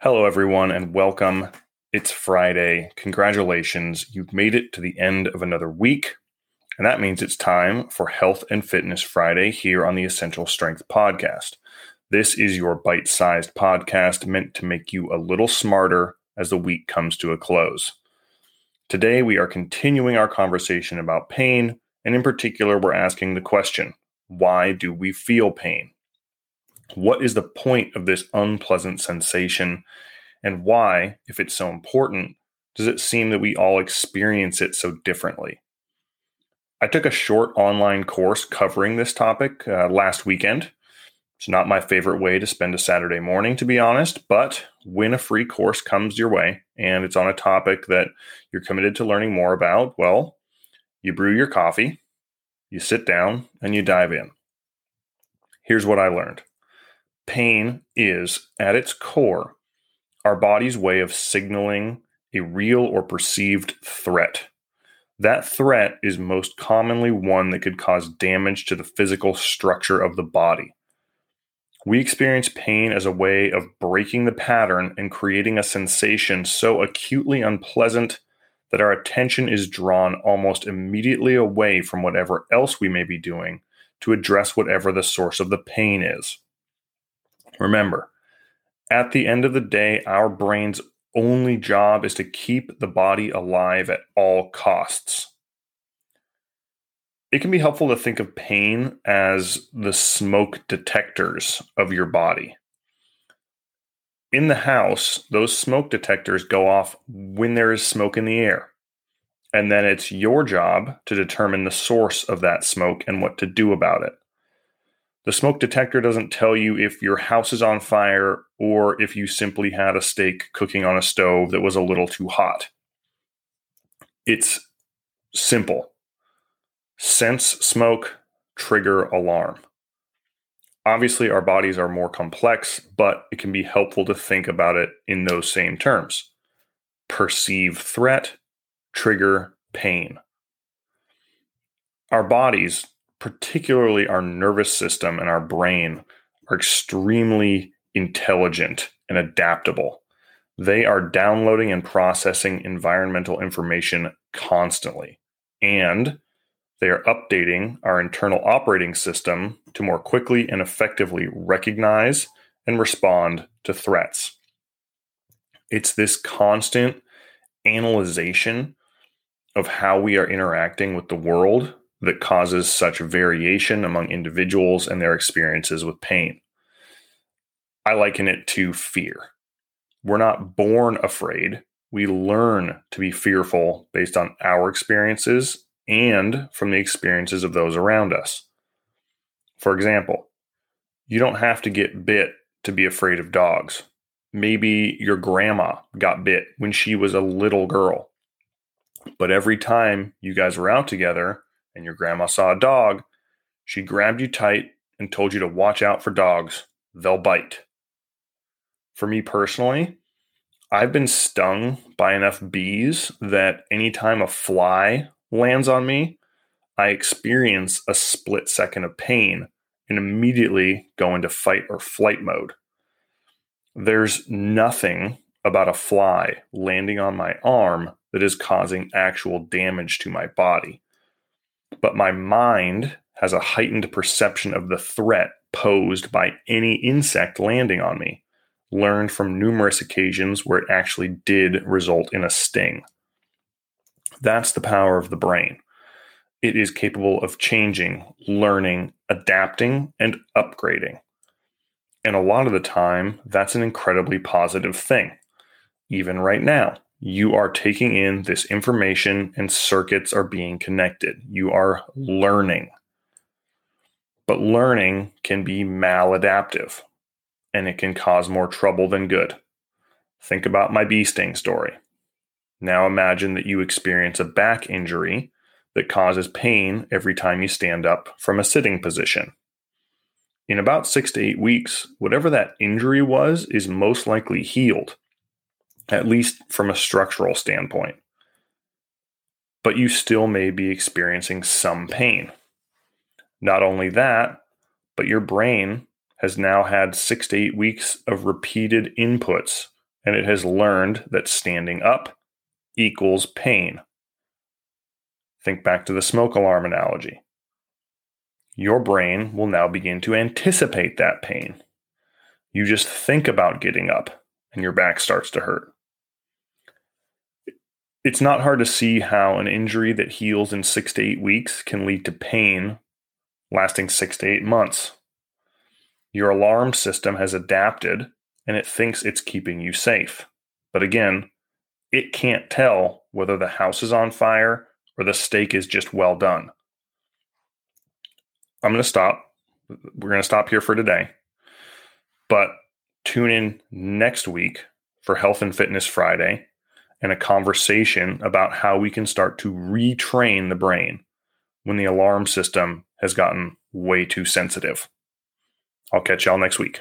Hello, everyone, and welcome. It's Friday. Congratulations. You've made it to the end of another week. And that means it's time for Health and Fitness Friday here on the Essential Strength Podcast. This is your bite sized podcast meant to make you a little smarter as the week comes to a close. Today, we are continuing our conversation about pain, and in particular, we're asking the question why do we feel pain? What is the point of this unpleasant sensation? And why, if it's so important, does it seem that we all experience it so differently? I took a short online course covering this topic uh, last weekend. It's not my favorite way to spend a Saturday morning, to be honest, but when a free course comes your way and it's on a topic that you're committed to learning more about, well, you brew your coffee, you sit down, and you dive in. Here's what I learned Pain is, at its core, our body's way of signaling a real or perceived threat. That threat is most commonly one that could cause damage to the physical structure of the body. We experience pain as a way of breaking the pattern and creating a sensation so acutely unpleasant that our attention is drawn almost immediately away from whatever else we may be doing to address whatever the source of the pain is. Remember, at the end of the day, our brain's only job is to keep the body alive at all costs. It can be helpful to think of pain as the smoke detectors of your body. In the house, those smoke detectors go off when there is smoke in the air. And then it's your job to determine the source of that smoke and what to do about it. The smoke detector doesn't tell you if your house is on fire or if you simply had a steak cooking on a stove that was a little too hot. It's simple sense smoke, trigger alarm. Obviously, our bodies are more complex, but it can be helpful to think about it in those same terms perceive threat, trigger pain. Our bodies particularly our nervous system and our brain, are extremely intelligent and adaptable. They are downloading and processing environmental information constantly. And they are updating our internal operating system to more quickly and effectively recognize and respond to threats. It's this constant analyzation of how we are interacting with the world that causes such variation among individuals and their experiences with pain. I liken it to fear. We're not born afraid. We learn to be fearful based on our experiences and from the experiences of those around us. For example, you don't have to get bit to be afraid of dogs. Maybe your grandma got bit when she was a little girl. But every time you guys were out together, and your grandma saw a dog, she grabbed you tight and told you to watch out for dogs. They'll bite. For me personally, I've been stung by enough bees that anytime a fly lands on me, I experience a split second of pain and immediately go into fight or flight mode. There's nothing about a fly landing on my arm that is causing actual damage to my body but my mind has a heightened perception of the threat posed by any insect landing on me, learned from numerous occasions where it actually did result in a sting. That's the power of the brain. It is capable of changing, learning, adapting, and upgrading. And a lot of the time, that's an incredibly positive thing. Even right now, you are taking in this information and circuits are being connected. You are learning. But learning can be maladaptive and it can cause more trouble than good. Think about my bee sting story. Now imagine that you experience a back injury that causes pain every time you stand up from a sitting position. In about six to eight weeks, whatever that injury was is most likely healed at least from a structural standpoint. But you still may be experiencing some pain. Not only that, but your brain has now had six to eight weeks of repeated inputs and it has learned that standing up equals pain. Think back to the smoke alarm analogy. Your brain will now begin to anticipate that pain. You just think about getting up and your back starts to hurt. It's not hard to see how an injury that heals in six to eight weeks can lead to pain lasting six to eight months. Your alarm system has adapted and it thinks it's keeping you safe. But again, it can't tell whether the house is on fire or the steak is just well done. I'm going to stop. We're going to stop here for today. But tune in next week for Health and Fitness Friday and a conversation about how we can start to retrain the brain when the alarm system has gotten way too sensitive. I'll catch y'all next week.